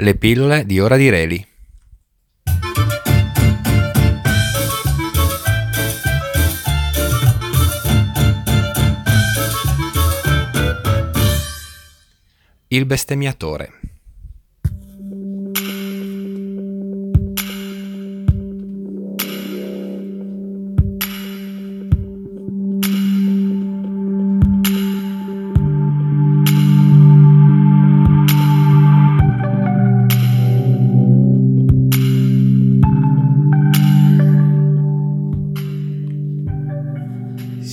Le pillole di Ora di Reli. Il bestemmiatore.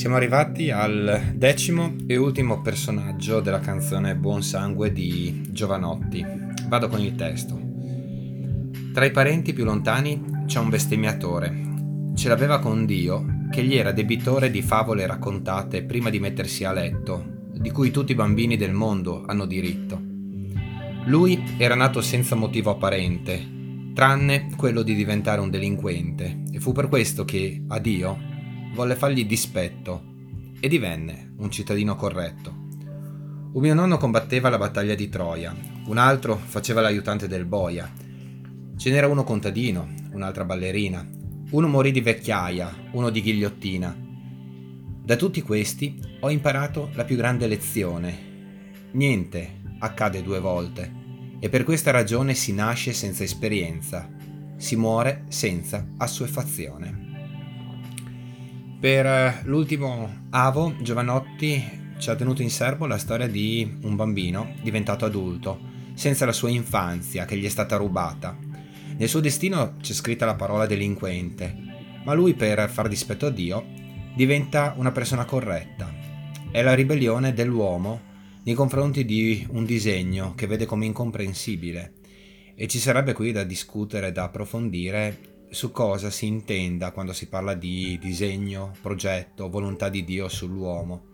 Siamo arrivati al decimo e ultimo personaggio della canzone Buon Sangue di Giovanotti. Vado con il testo. Tra i parenti più lontani c'è un bestemmiatore. Ce l'aveva con Dio che gli era debitore di favole raccontate prima di mettersi a letto, di cui tutti i bambini del mondo hanno diritto. Lui era nato senza motivo apparente, tranne quello di diventare un delinquente, e fu per questo che a Dio volle fargli dispetto e divenne un cittadino corretto. Un mio nonno combatteva la battaglia di Troia, un altro faceva l'aiutante del boia. Ce n'era uno contadino, un'altra ballerina, uno morì di vecchiaia, uno di ghigliottina. Da tutti questi ho imparato la più grande lezione. Niente accade due volte e per questa ragione si nasce senza esperienza, si muore senza assuefazione. Per eh, l'ultimo Avo, Giovanotti ci ha tenuto in serbo la storia di un bambino diventato adulto, senza la sua infanzia che gli è stata rubata. Nel suo destino c'è scritta la parola delinquente, ma lui per far dispetto a Dio diventa una persona corretta. È la ribellione dell'uomo nei confronti di un disegno che vede come incomprensibile e ci sarebbe qui da discutere, da approfondire su cosa si intenda quando si parla di disegno, progetto, volontà di Dio sull'uomo.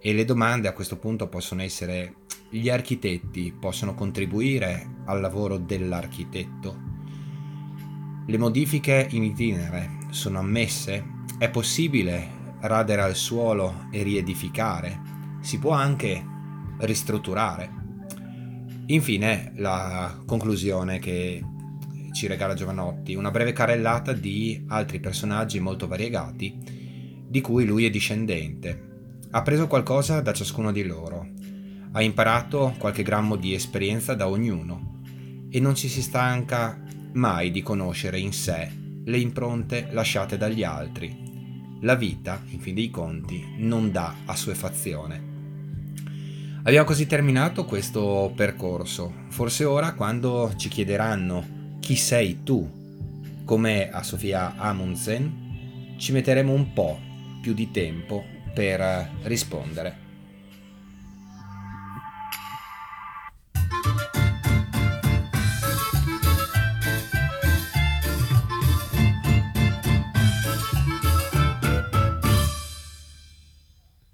E le domande a questo punto possono essere gli architetti possono contribuire al lavoro dell'architetto? Le modifiche in itinere sono ammesse? È possibile radere al suolo e riedificare? Si può anche ristrutturare? Infine, la conclusione che ci regala Giovanotti, una breve carrellata di altri personaggi molto variegati di cui lui è discendente. Ha preso qualcosa da ciascuno di loro, ha imparato qualche grammo di esperienza da ognuno e non ci si stanca mai di conoscere in sé le impronte lasciate dagli altri. La vita, in fin dei conti, non dà assuefazione. Abbiamo così terminato questo percorso. Forse ora, quando ci chiederanno chi sei tu, come a Sofia Amundsen, ci metteremo un po' più di tempo per rispondere.